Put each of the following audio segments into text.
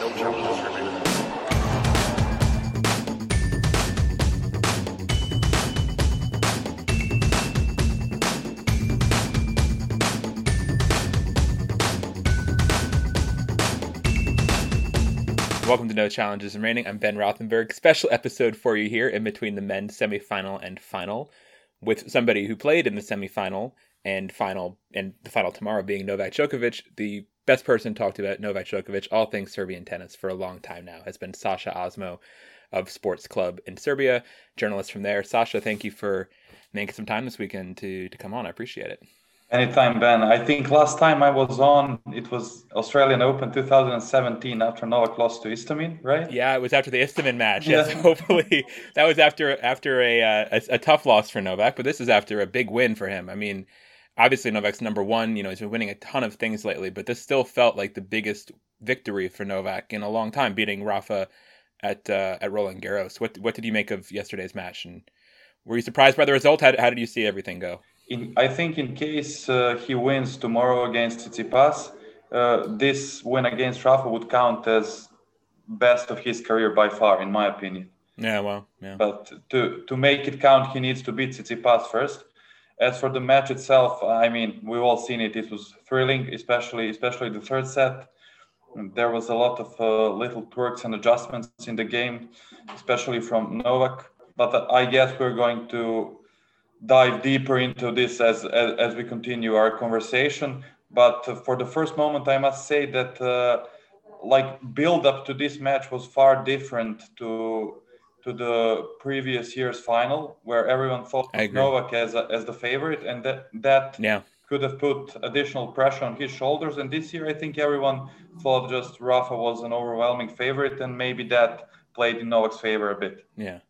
no challenges remaining. Welcome to No Challenges Remaining. I'm Ben Rothenberg. Special episode for you here in between the men's semifinal and final with somebody who played in the semifinal and final and the final tomorrow being Novak Djokovic, the best person talked about Novak Djokovic, all things Serbian tennis for a long time now, has been Sasha Ozmo of Sports Club in Serbia, journalist from there. Sasha, thank you for making some time this weekend to to come on. I appreciate it. Anytime, Ben. I think last time I was on, it was Australian Open 2017 after Novak lost to Istomin, right? Yeah, it was after the Istomin match. Yes, yeah. hopefully that was after after a, uh, a, a tough loss for Novak, but this is after a big win for him. I mean, obviously Novak's number one. You know, he's been winning a ton of things lately, but this still felt like the biggest victory for Novak in a long time, beating Rafa at uh, at Roland Garros. What what did you make of yesterday's match, and were you surprised by the result? How, how did you see everything go? in, I think in case uh, he wins tomorrow against Tsitsipas, uh, this win against Rafa would count as best of his career by far, in my opinion. Yeah, well, yeah. But to to make it count, he needs to beat Tsitsipas first. As for the match itself, I mean, we've all seen it. It was thrilling, especially especially the third set. There was a lot of uh, little quirks and adjustments in the game, especially from Novak. But I guess we're going to dive deeper into this as, as, as we continue our conversation. But uh, for the first moment, I must say that uh, like build up to this match was far different to to the previous year's final, where everyone thought Novak as a, as the favorite, and that that yeah. could have put additional pressure on his shoulders. And this year, I think everyone thought just Rafa was an overwhelming favorite, and maybe that played in Novak's favor a bit. Yeah.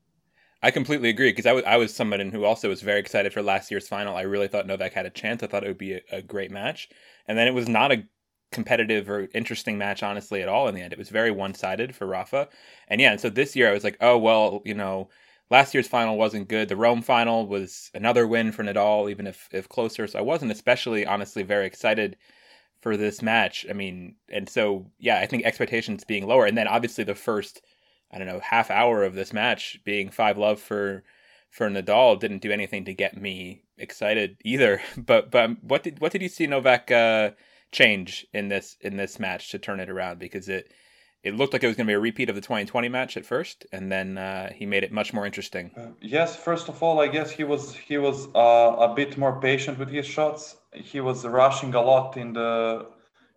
I completely agree because I was I was someone who also was very excited for last year's final. I really thought Novak had a chance. I thought it would be a, a great match, and then it was not a competitive or interesting match, honestly, at all. In the end, it was very one sided for Rafa, and yeah. And so this year, I was like, oh well, you know, last year's final wasn't good. The Rome final was another win for Nadal, even if if closer. So I wasn't especially, honestly, very excited for this match. I mean, and so yeah, I think expectations being lower, and then obviously the first I don't know, half hour of this match being five love for for Nadal didn't do anything to get me excited either. But but what did what did you see Novak uh, change in this in this match to turn it around? Because it it looked like it was going to be a repeat of the 2020 match at first, and then uh, he made it much more interesting. Uh, yes, first of all, I guess he was he was uh, a bit more patient with his shots. He was rushing a lot in the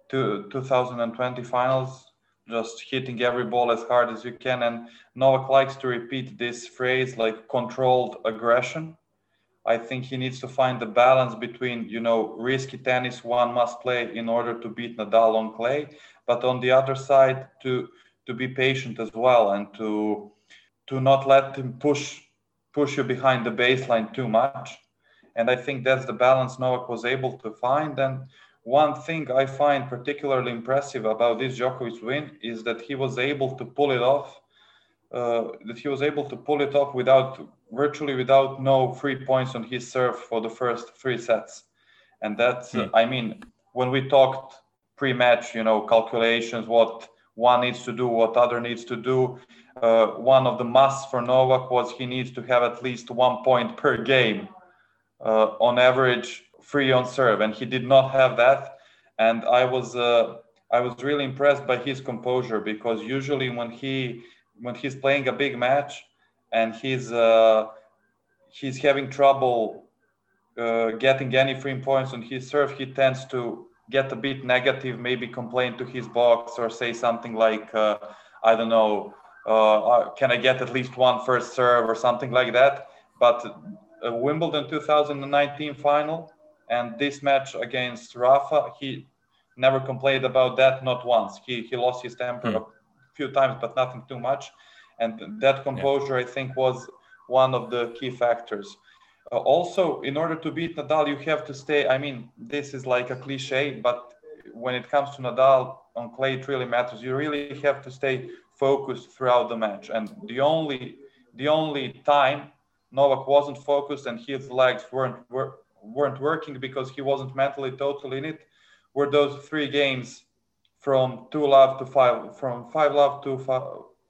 two, 2020 finals just hitting every ball as hard as you can. And Novak likes to repeat this phrase like controlled aggression. I think he needs to find the balance between, you know, risky tennis one must play in order to beat Nadal on clay, but on the other side to to be patient as well and to to not let him push push you behind the baseline too much. And I think that's the balance Novak was able to find. And one thing I find particularly impressive about this Djokovic win is that he was able to pull it off. Uh, that he was able to pull it off without virtually without no free points on his serve for the first three sets, and that's hmm. uh, I mean when we talked pre-match, you know calculations, what one needs to do, what other needs to do. Uh, one of the musts for Novak was he needs to have at least one point per game uh, on average free on serve, and he did not have that. And I was uh, I was really impressed by his composure because usually when he when he's playing a big match and he's uh, he's having trouble uh, getting any free points on his serve, he tends to get a bit negative, maybe complain to his box or say something like, uh, I don't know, uh, uh can I get at least one first serve or something like that. But Wimbledon 2019 final, and this match against Rafa, he never complained about that, not once. He he lost his temper mm. Few times, but nothing too much. And that composure, yeah. I think, was one of the key factors. Uh, also, in order to beat Nadal, you have to stay. I mean, this is like a cliche, but when it comes to Nadal on clay, it really matters. You really have to stay focused throughout the match. And the only the only time Novak wasn't focused and his legs weren't were, weren't working because he wasn't mentally totally in it were those three games from two love to five, from five love to five,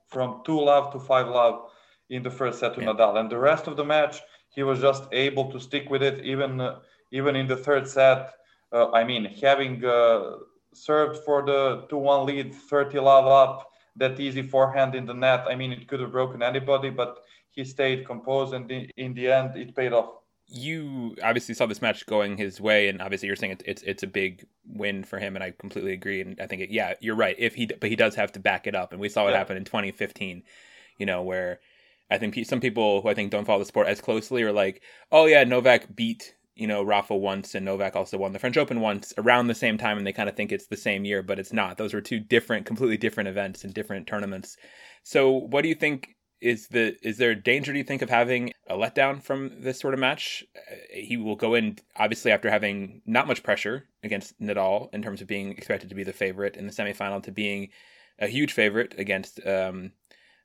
from two love to five love in the first set to yeah. Nadal, and the rest of the match he was just able to stick with it, even uh, even in the third set. Uh, I mean, having uh, served for the two-one lead, thirty love up, that easy forehand in the net. I mean, it could have broken anybody, but he stayed composed, and in, in the end, it paid off you obviously saw this match going his way, and obviously you're saying it's it's, it's a big win for him, and I completely agree. And I think it, yeah, you're right. If he but he does have to back it up, and we saw what yeah. happened in 2015, you know, where I think some people who I think don't follow the sport as closely are like, oh yeah, Novak beat you know Rafa once, and Novak also won the French Open once around the same time, and they kind of think it's the same year, but it's not. Those were two different, completely different events and different tournaments. So, what do you think is the is there a danger do you think of having a letdown from this sort of match? Uh, he will go in obviously after having not much pressure against Nadal in terms of being expected to be the favorite in the semifinal to being a huge favorite against um,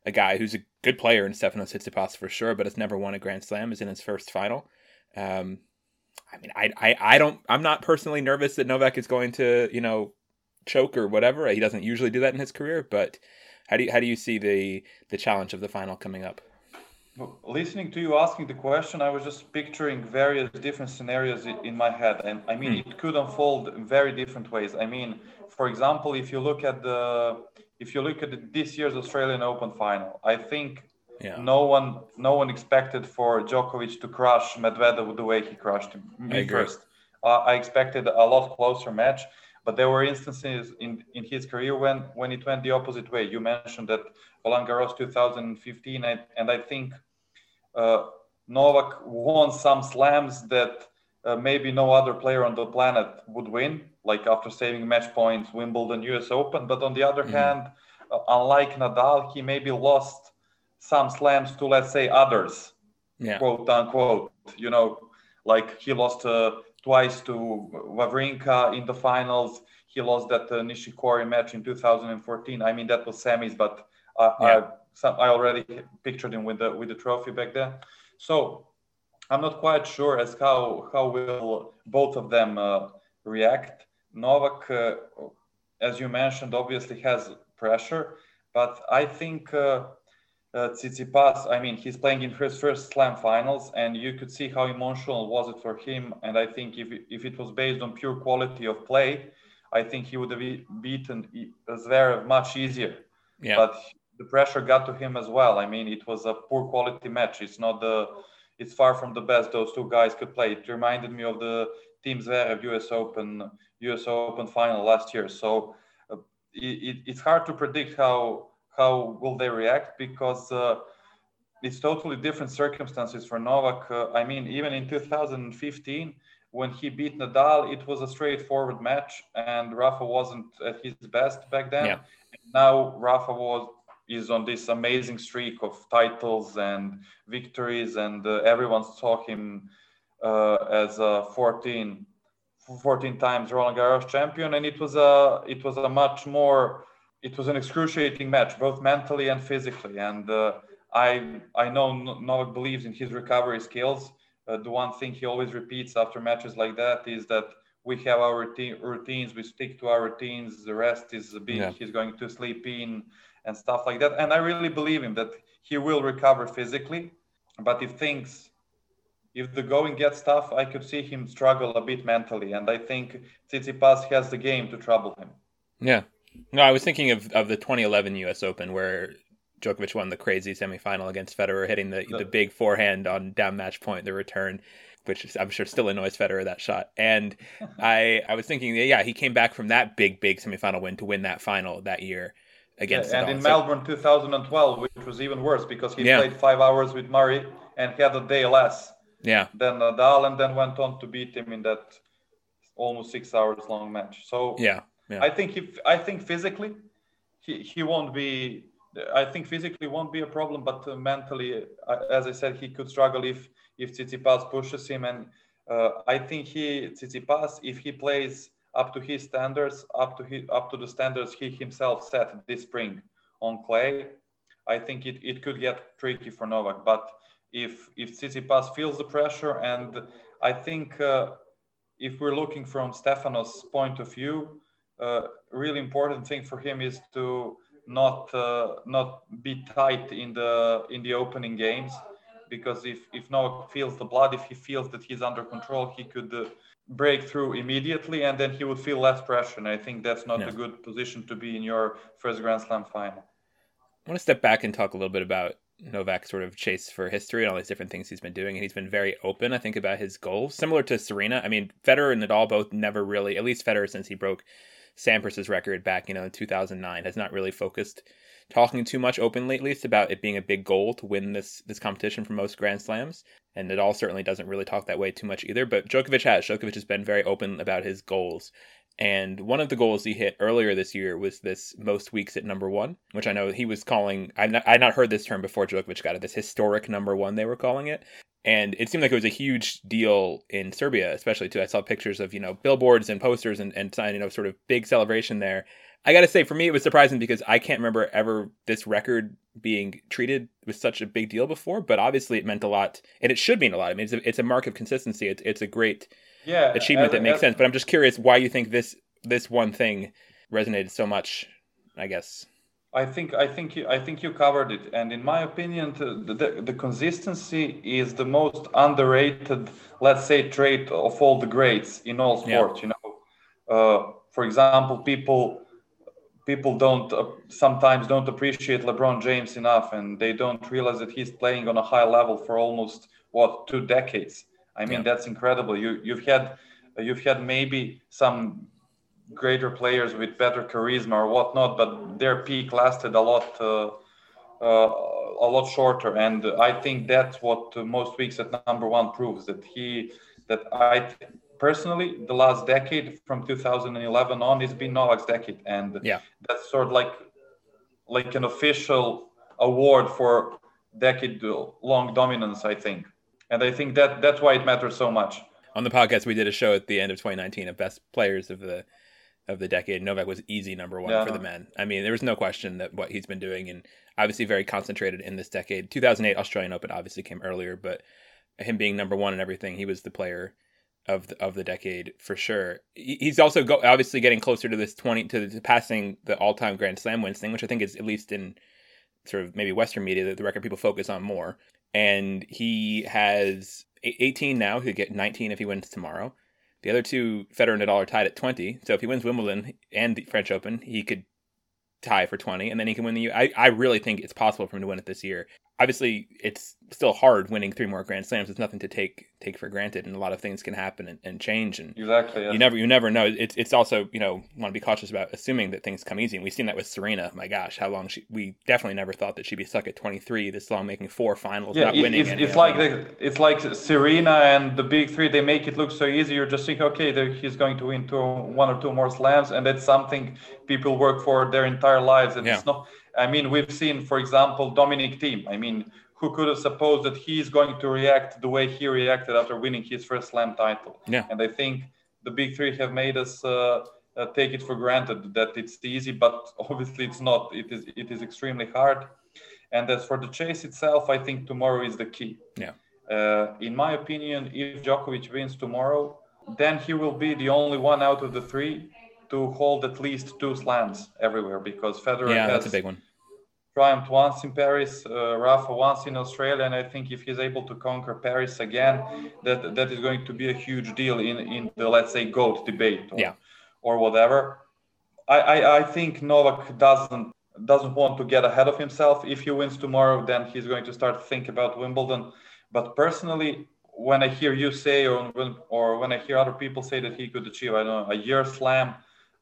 a guy who's a good player in Stefanos Tsitsipas for sure, but has never won a Grand Slam. Is in his first final. Um, I mean, I, I I don't I'm not personally nervous that Novak is going to you know choke or whatever. He doesn't usually do that in his career, but how do you, how do you see the the challenge of the final coming up? Listening to you asking the question, I was just picturing various different scenarios in my head, and I mean, hmm. it could unfold in very different ways. I mean, for example, if you look at the if you look at this year's Australian Open final, I think yeah. no one no one expected for Djokovic to crush Medvedev the way he crushed him. Me first, uh, I expected a lot closer match. But there were instances in, in his career when, when it went the opposite way. You mentioned that Roland Garros 2015, and, and I think uh, Novak won some slams that uh, maybe no other player on the planet would win, like after saving match points, Wimbledon, US Open. But on the other mm-hmm. hand, uh, unlike Nadal, he maybe lost some slams to, let's say, others, yeah. quote unquote. You know, like he lost uh, twice to Wawrinka in the finals. He lost that uh, Nishikori match in 2014. I mean, that was semis, but uh, yeah. I, some, I already pictured him with the with the trophy back then. So I'm not quite sure as how how will both of them uh, react. Novak, uh, as you mentioned, obviously has pressure, but I think uh, Tsitsipas, I mean, he's playing in his first slam finals, and you could see how emotional was it for him. And I think if, if it was based on pure quality of play, I think he would have beaten Zverev much easier. Yeah. But the pressure got to him as well. I mean, it was a poor quality match. It's not the, it's far from the best those two guys could play. It reminded me of the Thiem Zverev US Open, US Open final last year. So uh, it, it's hard to predict how how will they react because uh, it's totally different circumstances for Novak. Uh, I mean, even in 2015, when he beat Nadal, it was a straightforward match, and Rafa wasn't at his best back then. Yeah. Now Rafa was is on this amazing streak of titles and victories, and uh, everyone saw him uh, as a 14, 14 times Roland Garros champion, and it was a it was a much more it was an excruciating match, both mentally and physically. And uh, I I know Novak believes in his recovery skills. Uh, the one thing he always repeats after matches like that is that we have our routine, routines, we stick to our routines. The rest is a bit yeah. he's going to sleep in and stuff like that. And I really believe him that he will recover physically. But if things if the going gets tough, I could see him struggle a bit mentally. And I think Tsitsipas has the game to trouble him. Yeah, no, I was thinking of, of the 2011 U.S. Open where Djokovic won the crazy semifinal against Federer, hitting the, the big forehand on down match point, the return, which I'm sure still annoys Federer that shot. And I I was thinking, yeah, he came back from that big big semifinal win to win that final that year against. Yeah, and in so, Melbourne 2012, which was even worse because he yeah. played five hours with Murray and had a day less. Yeah. Than Nadal, and then went on to beat him in that almost six hours long match. So yeah yeah. I think if I think physically, he, he won't be. I think physically won't be a problem, but uh, mentally, uh, as I said, he could struggle if if Tsitsipas pushes him. And uh, I think he Tsitsipas, if he plays up to his standards, up to his, up to the standards he himself set this spring on clay, I think it, it could get tricky for Novak. But if if Tsitsipas feels the pressure, and I think uh, if we're looking from Stefanos' point of view, really important thing for him is to not uh, not be tight in the in the opening games because if if Novak feels the blood, if he feels that he's under control, he could uh, break through immediately, and then he would feel less pressure. And I think that's not no. a good position to be in your first Grand Slam final. I want to step back and talk a little bit about Novak's sort of chase for history and all these different things he's been doing. And he's been very open, I think, about his goals, similar to Serena. I mean, Federer and Nadal both never really, at least Federer since he broke Sampras's record back, you know, in 2009, has not really focused talking too much openly, at least, about it being a big goal to win this this competition for most Grand Slams. And Nadal certainly doesn't really talk that way too much either. But Djokovic has. Djokovic has been very open about his goals. And one of the goals he hit earlier this year was this most weeks at number one, which I know he was calling. I not, not heard this term before Djokovic got it. This historic number one, they were calling it. And it seemed like it was a huge deal in Serbia, especially too. I saw pictures of you know billboards and posters and and you know sort of big celebration there. I got to say, for me, it was surprising because I can't remember ever this record being treated with such a big deal before. But obviously, it meant a lot, and it should mean a lot. I mean, it's a, it's a mark of consistency. It's it's a great yeah, achievement that makes sense. But I'm just curious why you think this this one thing resonated so much. I guess. I think I think you, I think you covered it, and in my opinion, the, the, the consistency is the most underrated, let's say, trait of all the greats in all sports. Yeah. You know, uh, for example, people people don't uh, sometimes don't appreciate LeBron James enough, and they don't realize that he's playing on a high level for almost what two decades. I mean, yeah. that's incredible. You you've had you've had maybe some greater players with better charisma or whatnot, but their peak lasted a lot. Uh, uh, a lot shorter, and I think that's what most weeks at number one proves that he that I personally the last decade from 2011 on it's been Novak's decade, and yeah, that's sort of like like an official award for decade long dominance, I think, and I think that that's why it matters so much. On the podcast, we did a show at the end of 2019 of best players of the of the decade. Novak was easy number one yeah. for the men. I mean, there was no question that what he's been doing, and obviously very concentrated in this decade. 2008 Australian Open obviously came earlier, but him being number one and everything, he was the player of the, of the decade for sure. He's also go, obviously getting closer to this 20 to, to passing the all time Grand Slam wins thing, which I think is at least in sort of maybe Western media that the record people focus on more. And he has 18 now. He'll get 19 if he wins tomorrow. The other two, Federer and Nadal, are tied at 20. So if he wins Wimbledon and the French Open, he could tie for 20, and then he can win the. I, I really think it's possible for him to win it this year obviously it's still hard winning three more grand slams. It's nothing to take take for granted and a lot of things can happen and, and change and exactly you never you never know. It's it's also you know want to be cautious about assuming that things come easy and we've seen that with serena. My gosh how long she we definitely never thought that she'd be stuck at 23 this long making four finals yeah, not it, winning it's, it's like the, it's like serena and the big three they make it look so easy. You're just thinking okay he's going to win two one or two more slams and that's something people work for their entire lives and yeah. it's not I mean, we've seen, for example, Dominic Thiem. I mean, who could have supposed that he's going to react the way he reacted after winning his first slam title? Yeah. And I think the big three have made us uh, uh, take it for granted that it's easy, but obviously it's not. It is it is extremely hard. And as for the chase itself, I think tomorrow is the key. Yeah. Uh, in my opinion, if Djokovic wins tomorrow, then he will be the only one out of the three to hold at least two slams everywhere because Federer yeah, has, that's a big one triumphed once in Paris, uh, Rafa once in Australia, and I think if he's able to conquer Paris again, that that is going to be a huge deal in in the let's say goat debate or, yeah. or whatever. I, I I think Novak doesn't doesn't want to get ahead of himself. If he wins tomorrow, then he's going to start to think about Wimbledon. But personally, when I hear you say or when, or when I hear other people say that he could achieve I don't know a year slam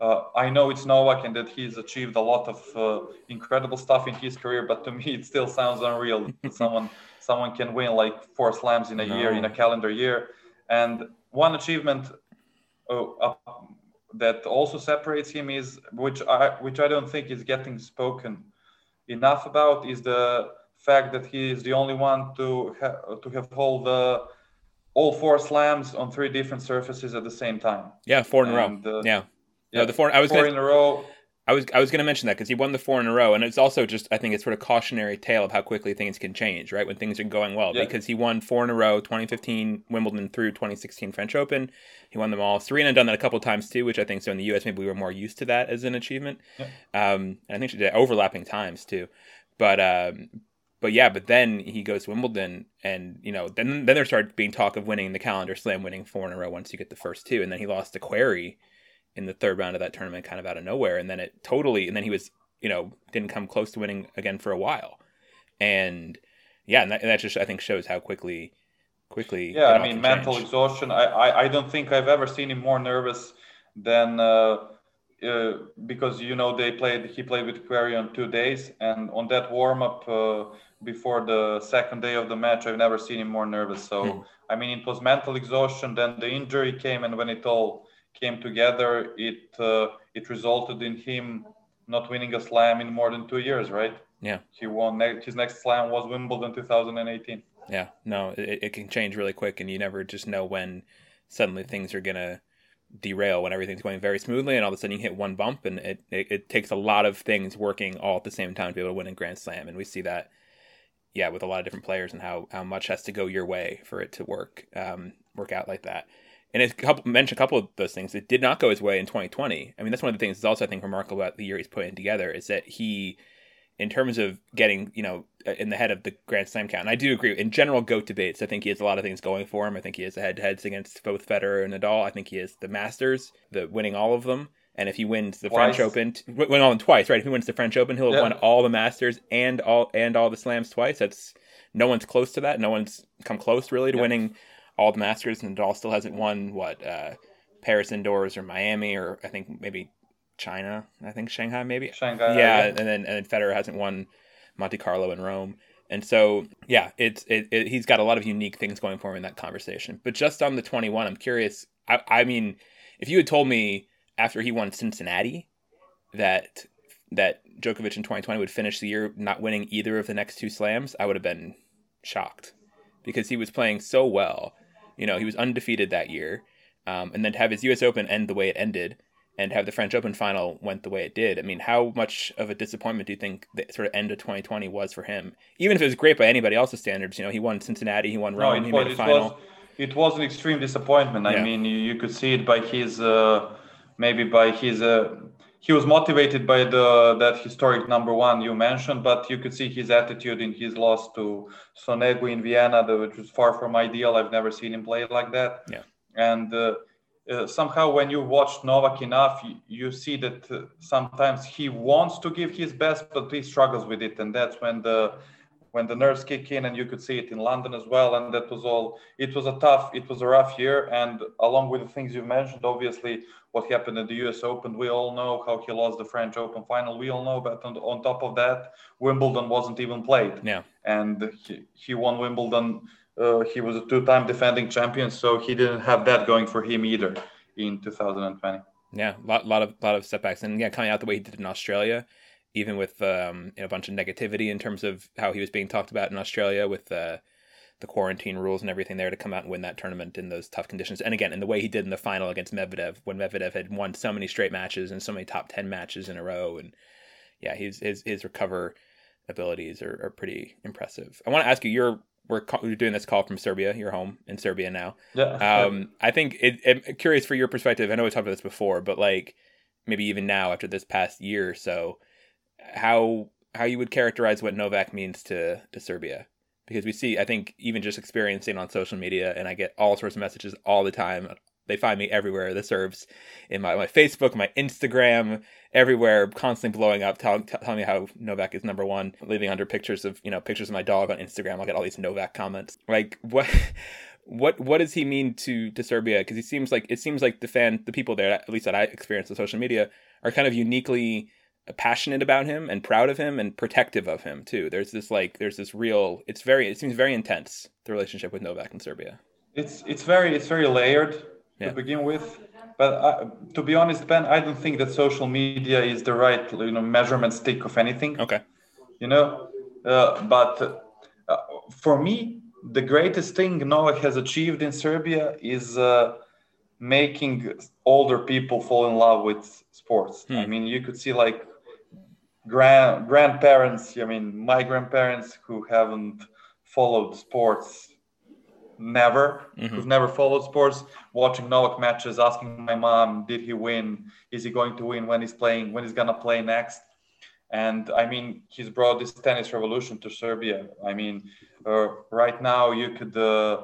uh, I know it's Novak and that he's achieved a lot of uh, incredible stuff in his career, but to me it still sounds unreal. someone someone can win like four slams in a no. year in a calendar year, and one achievement uh, that also separates him is which I which I don't think is getting spoken enough about is the fact that he is the only one to ha- to have hold the all four slams on three different surfaces at the same time. Yeah, four in a row. Uh, yeah. No, the four. I was four gonna, in a row. I was I was going to mention that because he won the four in a row, and it's also just I think it's sort of cautionary tale of how quickly things can change, right? When things are going well, yeah. because he won four in a row, 2015 Wimbledon through 2016 French Open, he won them all. Serena done that a couple times too, which I think so in the U.S. maybe we were more used to that as an achievement. Yeah. Um, I think she did overlapping times too, but um, but yeah, but then he goes to Wimbledon, and you know, then then there started being talk of winning the calendar slam, winning four in a row once you get the first two, and then he lost to Querrey in the third round of that tournament, kind of out of nowhere, and then it totally, and then he was, you know, didn't come close to winning again for a while, and yeah, and that, and that just I think shows how quickly, quickly. Yeah, I mean, mental change. exhaustion. I, I I don't think I've ever seen him more nervous than. Uh, uh, because you know they played he played with Querrey on two days and on that warm up uh, before the second day of the match I've never seen him more nervous so mm. I mean it was mental exhaustion then the injury came and when it all came together, it uh, it resulted in him not winning a slam in more than two years, right? Yeah. He won. Ne- his next slam was Wimbledon 2018. Yeah. No, it, it can change really quick, and you never just know when suddenly things are gonna derail when everything's going very smoothly, and all of a sudden you hit one bump, and it, it, it takes a lot of things working all at the same time to be able to win a Grand Slam, and we see that. Yeah, with a lot of different players and how, how much has to go your way for it to work um, work out like that and couple, mentioned a couple of those things. It did not go his way in 2020. I mean, that's one of the things that's also I think remarkable about the year he's putting together is that he, in terms of getting you know uh, in the head of the Grand Slam count. And I do agree. In general, goat debates. I think he has a lot of things going for him. I think he has the head-to-heads against both Federer and Nadal. I think he has the Masters, the winning all of them. And if he wins the twice. French Open, win all them twice, right? If he wins the French Open, he'll have won all the Masters and all and all the slams twice. That's no one's close to that. No one's come close really to winning all the Masters, and Nadal still hasn't won what uh, Paris indoors or Miami or I think maybe China. I think Shanghai maybe. Shanghai. Yeah, yeah. and then and then Federer hasn't won Monte Carlo and Rome. And so, yeah, it's it, it, he's got a lot of unique things going for him in that conversation. But just on the 21, I'm curious. I, I mean, if you had told me after he won Cincinnati that that Djokovic in 2020 would finish the year not winning either of the next two slams, I would have been shocked because he was playing so well you know, he was undefeated that year, um, and then to have his U.S. Open end the way it ended, and have the French Open final went the way it did. I mean, how much of a disappointment do you think the sort of end of 2020 was for him? Even if it was great by anybody else's standards, you know, he won Cincinnati, he won Rome, no, he was, made a final. Was, it was an extreme disappointment. I mean, you, you, could see it by his, uh, maybe by his. Uh, he was motivated by the that historic number one you mentioned, but you could see his attitude in his loss to Sonego in Vienna, which was far from ideal. I've never seen him play like that. Yeah. And uh, uh, somehow, when you watch Novak enough, you, you see that uh, sometimes he wants to give his best, but he struggles with it, and that's when the when the nerves kick in, and you could see it in London as well. And that was all. It was a tough, it was a rough year, and along with the things you've mentioned, obviously what happened at the U.S. Open. We all know how he lost the French Open final. We all know, but on, on top of that, Wimbledon wasn't even played. Yeah, and he, he won Wimbledon. Uh, he was a two-time defending champion, so he didn't have that going for him either in 2020. Yeah, a lot, lot of lot of setbacks, and yeah, coming out the way he did in Australia, even with um, you know, a bunch of negativity in terms of how he was being talked about in Australia with. Uh, the quarantine rules and everything there to come out and win that tournament in those tough conditions. And again, in the way he did in the final against Medvedev, when Medvedev had won so many straight matches and so many top ten matches in a row, and yeah, his his his recover abilities are, are pretty impressive. I want to ask you, you're we're, we're doing this call from Serbia. You're home in Serbia now. Yeah. Um, I think it, I'm curious for your perspective. I know we talked about this before, but like maybe even now after this past year or so, how how you would characterize what Novak means to to Serbia? because we see, I think, even just experiencing on social media, and I get all sorts of messages all the time. They find me everywhere. The Serbs in my, my Facebook, my Instagram, everywhere, constantly blowing up, telling telling me how Novak is number one, leaving under pictures of you know pictures of my dog on Instagram. I'll get all these Novak comments. Like what? What what does he mean to to Serbia? Because he seems like it seems like the fan, the people there, at least that I experience on social media, are kind of uniquely passionate about him and proud of him and protective of him too. There's this like there's this real it's very it seems very intense the relationship with Novak in Serbia. It's it's very it's very layered yeah. to begin with. But uh, to be honest, Ben, I don't think that social media is the right you know measurement stick of anything. Okay. You know, uh, but uh, for me, the greatest thing Novak has achieved in Serbia is uh, making older people fall in love with sports. Hmm. I mean, you could see like grand grandparents. I mean, my grandparents who haven't followed sports never Mhm. who've never followed sports watching Novak matches asking my mom did he win is he going to win when he's playing when he's gonna play next and I mean he's brought this tennis revolution to Serbia I mean uh, right now you could uh,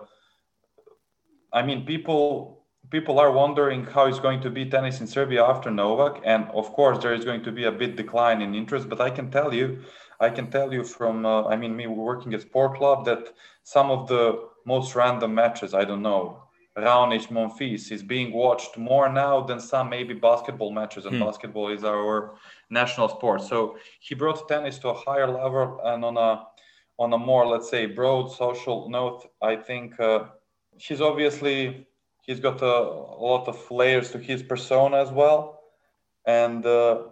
I mean people people are wondering how it's going to be tennis in Serbia after Novak and of course there is going to be a bit decline in interest but I can tell you I can tell you from uh, I mean me working at sport club that some of the most random matches. I don't know. Raonic Monfils is being watched more now than some maybe basketball matches, and Hmm. basketball is our national sport. So he brought tennis to a higher level, and on a on a more let's say broad social note, I think uh, he's obviously he's got a, a lot of layers to his persona as well, and uh,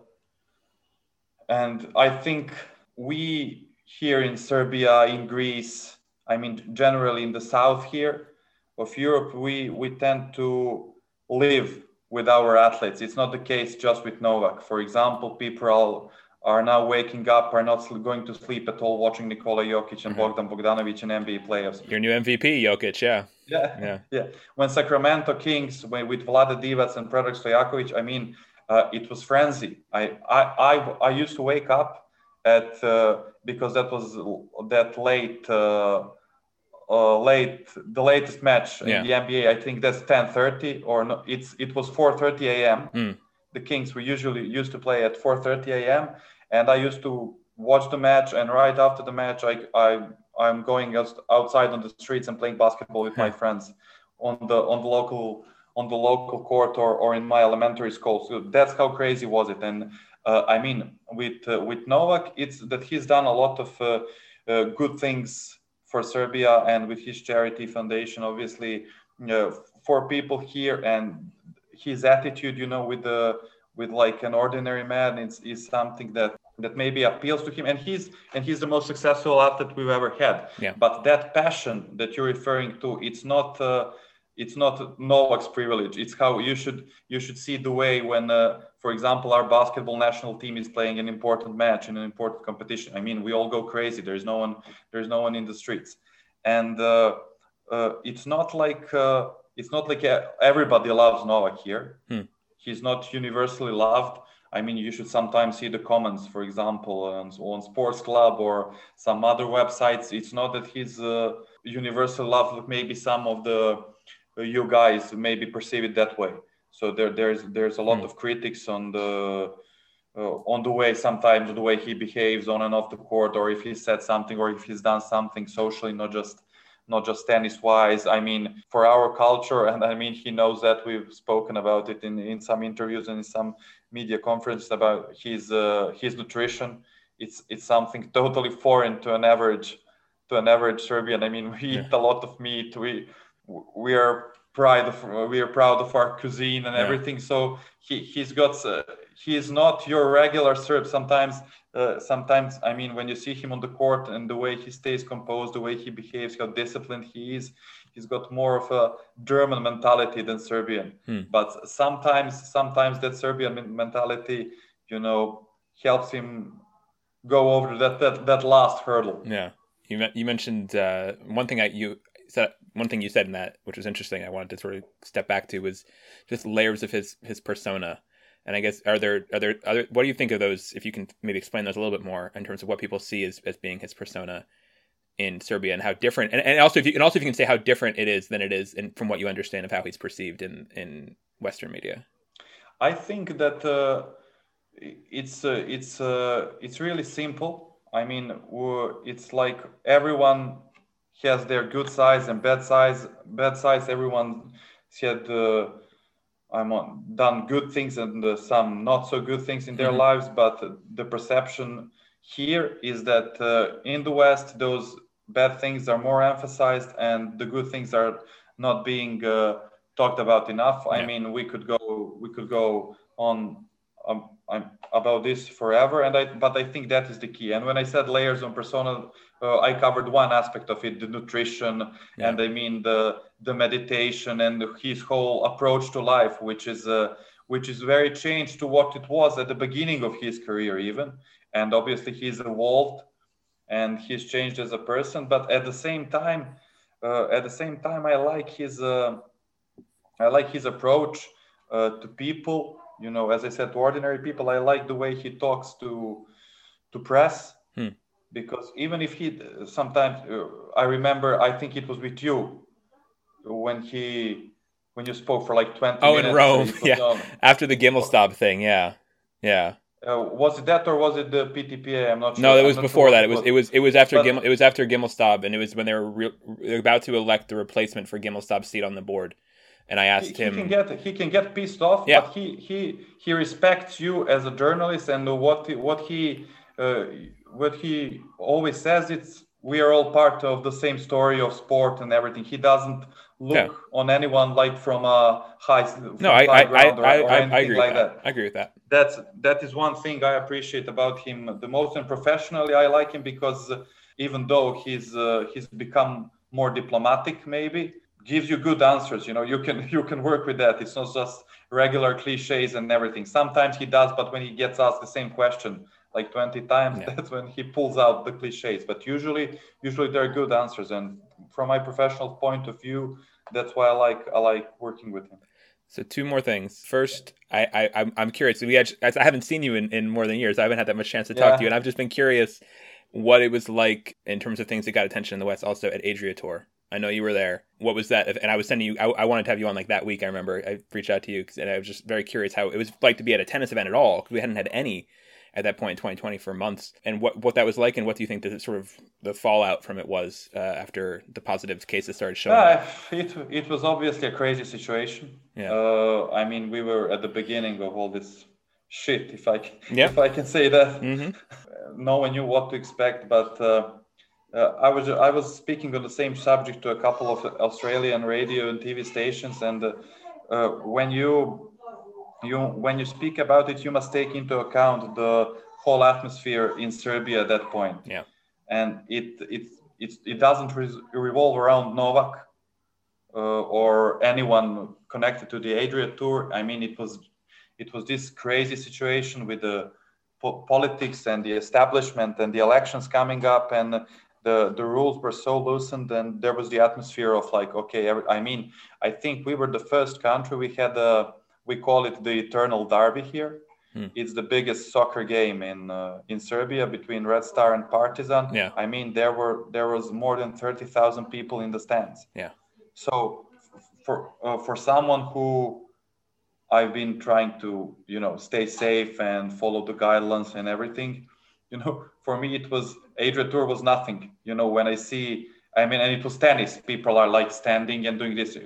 and I think we here in Serbia, in Greece, I mean, generally in the south here of Europe, we, we tend to live with our athletes. It's not the case just with Novak. For example, people are are now waking up, are not going to sleep at all watching Nikola Jokic and Mhm. Bogdan Bogdanovic and NBA playoffs. Your new MVP, Jokic. Yeah, Yeah. yeah. Yeah, when Sacramento Kings when, with Vlada Divac and Predrag Stojakovic, I mean, uh, it was frenzy. I, I, I, I used to wake up at uh, because that was that late, uh, uh, late the latest match Yeah. in the NBA. I think that's 10:30 or no, it's it was 4:30 a.m. Mm. The Kings we usually used to play at 4:30 a.m. and I used to watch the match and right after the match I I I'm going out- outside on the streets and playing basketball with my friends on the on the local on the local court or, or in my elementary school. So that's how crazy was it. And uh, I mean, with uh, with Novak, it's that he's done a lot of uh, uh, good things for Serbia and with his charity foundation, obviously, uh, for people here and his attitude, you know, with the with like an ordinary man is, is something that that maybe appeals to him and he's and he's the most successful athlete we've ever had Yeah. but that passion that you're referring to it's not uh, it's not Novak's privilege. It's how you should you should see the way when, uh, for example, our basketball national team is playing an important match in an important competition. I mean, we all go crazy. There's no one there's no one in the streets, and uh, uh, it's not like uh, it's not like uh, everybody loves Novak here. Hmm. He's not universally loved. I mean, you should sometimes see the comments, for example, on, on Sports Club or some other websites. It's not that he's uh, universally loved, like maybe some of the uh, you guys maybe perceive it that way. So there, there's there's a lot Hmm. of critics on the uh, on the way sometimes the way he behaves on and off the court, or if he said something, or if he's done something socially, not just not just tennis wise. I mean, for our culture, and I mean, he knows that we've spoken about it in, in some interviews and in some media conferences about his uh, his nutrition. It's it's something totally foreign to an average to an average Serbian. I mean, we Yeah. eat a lot of meat. We we are proud of we are proud of our cuisine and Yeah. everything. So he he's got uh, he is not your regular Serb. Sometimes uh, sometimes I mean when you see him on the court and the way he stays composed, the way he behaves, how disciplined he is, he's got more of a German mentality than Serbian. Hmm. But sometimes sometimes that Serbian mentality, you know, helps him go over that that, that last hurdle. Yeah, you you mentioned uh, one thing I you said one thing you said in that which was interesting. I wanted to sort of step back to was just layers of his his persona. And I guess are there are there other what do you think of those? If you can maybe explain those a little bit more in terms of what people see as, as being his persona in Serbia and how different, and, and also if you and also if you can say how different it is than it is in, from what you understand of how he's perceived in in Western media. I think that uh, it's uh, it's uh, it's really simple. I mean, it's like everyone has their good sides and bad sides. Bad sides. Everyone had uh, I'm on, done good things and uh, some not so good things in their Mhm. lives. But the perception here is that uh, in the West, those bad things are more emphasized, and the good things are not being uh, talked about enough. I mean, we could go we could go on um, I'm about this forever, and I but I think that is the key. And when I said layers on persona, uh, I covered one aspect of it: the nutrition, yeah. and I mean the the meditation and his whole approach to life, which is uh, which is very changed to what it was at the beginning of his career, even. And obviously, he's evolved and he's changed as a person. But at the same time, uh, at the same time, I like his uh, I like his approach uh, to people. You know as i said to ordinary people i like the way he talks to to press. Hmm. because even if he sometimes uh, i remember i think it was with you when he when you spoke for like 20 oh in rome. yeah. after the Gimelstob thing. Yeah. Yeah uh, was it that or was it the PTPA? I'm not sure. No, it was before sure that. It was, it was it was after but, it was after Gimelstob, and it was when they were, re- they were about to elect the replacement for Gimelstob's seat on the board and I asked he, him. He can get he can get pissed off, yeah. but he he he respects you as a journalist, and what what he uh, what he always says it's we are all part of the same story of sport and everything. He doesn't look yeah. on anyone like from a high no I I, I, or, I, or I, agree like that. that. I agree with that. That's that is one thing I appreciate about him the most, and professionally I like him because even though he's uh, he's become more diplomatic maybe gives you good answers you know you can you can work with that it's not just regular cliches and everything sometimes he does but when he gets asked the same question like 20 times yeah. that's when he pulls out the cliches but usually usually they're good answers and from my professional point of view that's why i like i like working with him so two more things. First, I, I I'm, I'm curious. We had, I haven't seen you in, in more than years. I haven't had that much chance to talk yeah. to you, and I've just been curious what it was like in terms of things that got attention in the West. Also at Adria Tour, I know you were there. What was that? And I was sending you. I, I wanted to have you on like that week. I remember I reached out to you and I was just very curious how it was like to be at a tennis event at all because we hadn't had any at that point in 2020 for months. And what what that was like, and what do you think the sort of the fallout from it was uh, after the positive cases started showing? Uh, it it was obviously a crazy situation. Yeah. Uh, I mean, we were at the beginning of all this shit, if I yeah. if I can say that. Mm-hmm. no one knew what to expect, but uh, uh, I was I was speaking on the same subject to a couple of Australian radio and TV stations, and uh, uh, when you you when you speak about it, you must take into account the whole atmosphere in Serbia at that point. Yeah, and it it it, it doesn't re- revolve around Novak uh, or anyone connected to the Adria Tour. I mean, it was it was this crazy situation with the po- politics and the establishment and the elections coming up and the the rules were so loosened and there was the atmosphere of like okay every, i mean i think we were the first country we had a we call it the eternal derby here hmm. it's the biggest soccer game in uh, in serbia between red star and partizan yeah i mean there were there was more than 30000 people in the stands yeah so for uh, for someone who i've been trying to you know stay safe and follow the guidelines and everything you know for me it was Adria Tour was nothing. You know, when I see, I mean, and it was tennis. People are like standing and doing this.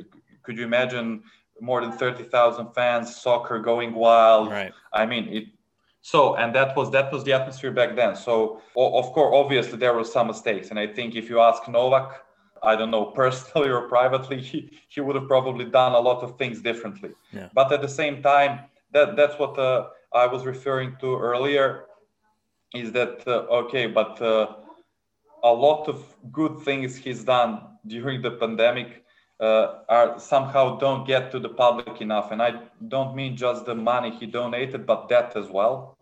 Could you imagine more than thirty thousand fans, soccer going wild? Right. I mean, it. So, and that was that was the atmosphere back then. So, of course, obviously there were some mistakes, and I think if you ask Novak, I don't know personally or privately, he, he would have probably done a lot of things differently. Yeah. But at the same time, that that's what uh, I was referring to earlier is that uh, okay but uh, a lot of good things he's done during the pandemic uh, are somehow don't get to the public enough and i don't mean just the money he donated but that as well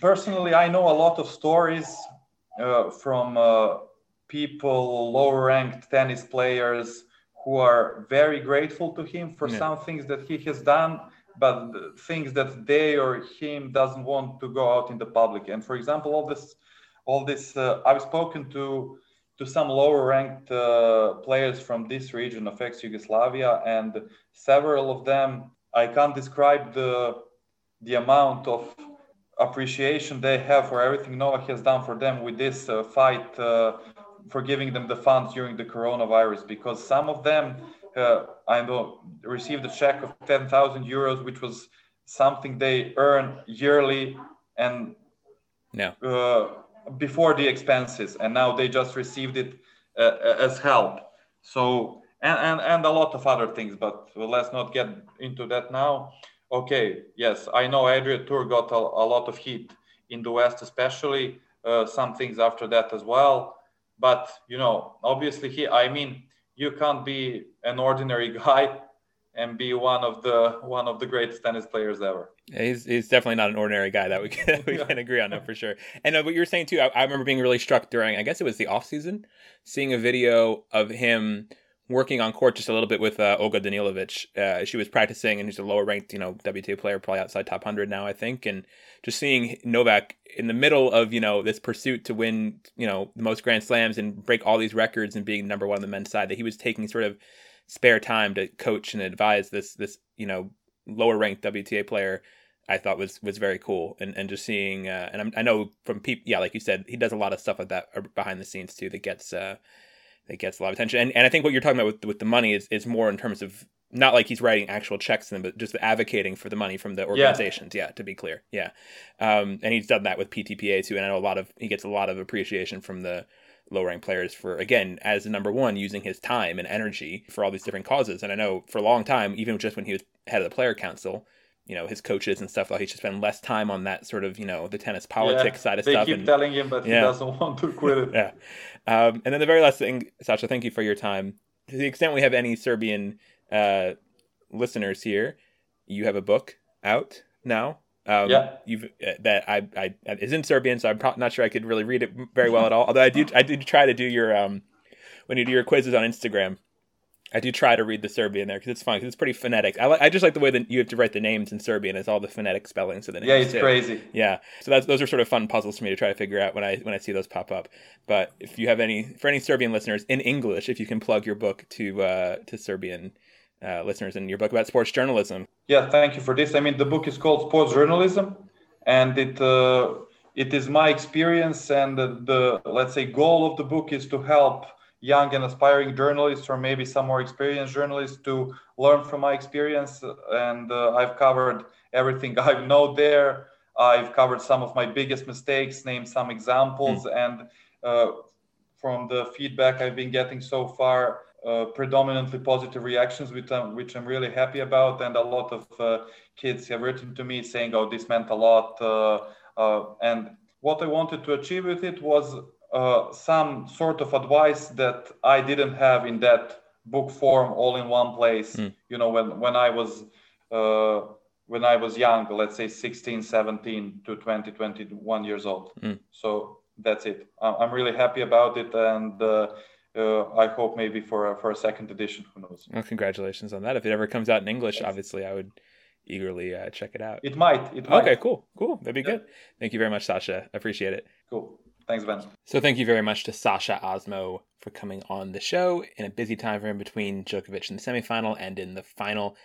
personally i know a lot of stories uh, from uh, people lower ranked tennis players who are very grateful to him for yeah. some things that he has done but things that they or him doesn't want to go out in the public. And for example, all this, all this, uh, I've spoken to to some lower ranked uh, players from this region of ex-Yugoslavia, and several of them, I can't describe the the amount of appreciation they have for everything Novak has done for them with this uh, fight uh, for giving them the funds during the coronavirus because some of them uh, I know received a check of 10,000 euros, which was something they earn yearly and no. Uh, before the expenses, and now they just received it uh, as help. So and, and and a lot of other things, but let's not get into that now. Okay, yes, I know Adria Tour got a, a lot of heat in the West, especially uh, some things after that as well. But you know, obviously, he. I mean, you can't be an ordinary guy and be one of the one of the greatest tennis players ever. He's he's definitely not an ordinary guy that we can we can agree on that for sure. And uh, what you were saying too, I, I, remember being really struck during I guess it was the off season, seeing a video of him working on court just a little bit with uh, Olga Danilovic. Uh, she was practicing, and she's a lower ranked, you know, WTA player, probably outside top hundred now, I think. And just seeing Novak in the middle of you know this pursuit to win, you know, the most Grand Slams and break all these records and being number one on the men's side, that he was taking sort of spare time to coach and advise this this you know lower ranked WTA player. I thought was was very cool, and and just seeing, uh, and I'm, i know from people, yeah, like you said, he does a lot of stuff like that uh, behind the scenes too that gets uh, that gets a lot of attention. And and I think what you're talking about with with the money is is more in terms of not like he's writing actual checks to them, but just advocating for the money from the organizations. Yeah, yeah to be clear, yeah. Um, and he's done that with PTPA too, and I know a lot of he gets a lot of appreciation from the low ranked players for again as the number one using his time and energy for all these different causes. And I know for a long time, even just when he was head of the player council, you know his coaches and stuff. Like he should spend less time on that sort of you know the tennis politics yeah, side of they stuff. They keep and, telling him, but yeah. he doesn't want to quit it. yeah. Um, and then the very last thing, Sasha, thank you for your time. To the extent we have any Serbian uh, listeners here, you have a book out now. Um, yeah. You've uh, that I I is in Serbian, so I'm pro- not sure I could really read it very well at all. Although I do I did try to do your um when you do your quizzes on Instagram. I do try to read the Serbian there because it's fun because it's pretty phonetic. I, li- I just like the way that you have to write the names in Serbian. It's all the phonetic spellings of the names. Yeah, it's too. crazy. Yeah, so that's those are sort of fun puzzles for me to try to figure out when I when I see those pop up. But if you have any for any Serbian listeners in English, if you can plug your book to uh, to Serbian uh, listeners in your book about sports journalism. Yeah, thank you for this. I mean, the book is called Sports Journalism, and it uh, it is my experience and the, the let's say goal of the book is to help young and aspiring journalists or maybe some more experienced journalists to learn from my experience and uh, i've covered everything i know there i've covered some of my biggest mistakes named some examples mm. and uh, from the feedback i've been getting so far uh, predominantly positive reactions which I'm, which I'm really happy about and a lot of uh, kids have written to me saying oh this meant a lot uh, uh, and what i wanted to achieve with it was uh, some sort of advice that I didn't have in that book form all in one place. Mm. You know, when when I was uh, when I was young, let's say 16, 17 to 20, 21 years old. Mm. So that's it. I'm really happy about it, and uh, I hope maybe for a, for a second edition. Who knows? Well, congratulations on that. If it ever comes out in English, yes. obviously I would eagerly uh, check it out. It might. It might. Okay, cool, cool. That'd be yeah. good. Thank you very much, Sasha. Appreciate it. Cool. Thanks, Ben. So thank you very much to Sasha Ozmo for coming on the show in a busy time frame between Djokovic in the semifinal and in the final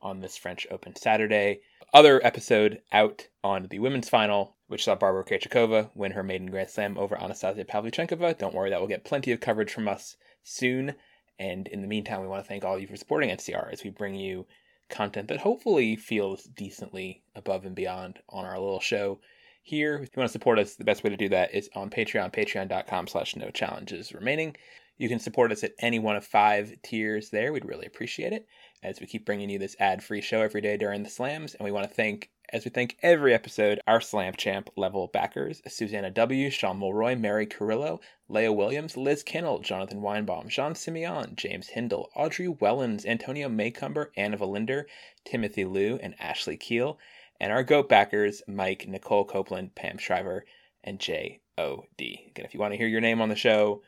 on this French Open Saturday. Other episode out on the women's final, which saw Barbara Krejcikova win her maiden Grand Slam over Anastasia Pavlyuchenkova. Don't worry, that will get plenty of coverage from us soon. And in the meantime, we want to thank all of you for supporting NCR as we bring you content that hopefully feels decently above and beyond on our little show here. If you want to support us, the best way to do that is on Patreon, patreon.com slash no challenges remaining. You can support us at any one of five tiers there. We'd really appreciate it as we keep bringing you this ad-free show every day during the slams. And we want to thank, as we thank every episode, our Slam Champ level backers, Susanna W., Sean Mulroy, Mary Carrillo, Leah Williams, Liz Kinnell, Jonathan Weinbaum, Jean Simeon, James Hindle, Audrey Wellens, Antonio Maycumber, Anna Valinder, Timothy Liu, and Ashley Keel and our GOAT backers, Mike, Nicole Copeland, Pam Shriver, and J.O.D. Again, if you want to hear your name on the show,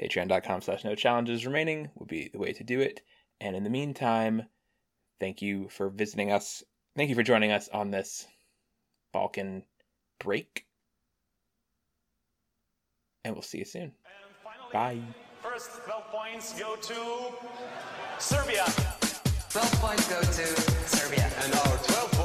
patreon.com slash no challenges remaining would be the way to do it. And in the meantime, thank you for visiting us. Thank you for joining us on this Balkan break. And we'll see you soon. Finally, Bye. First 12 points go to Serbia. 12 points go to Serbia. And our 12 points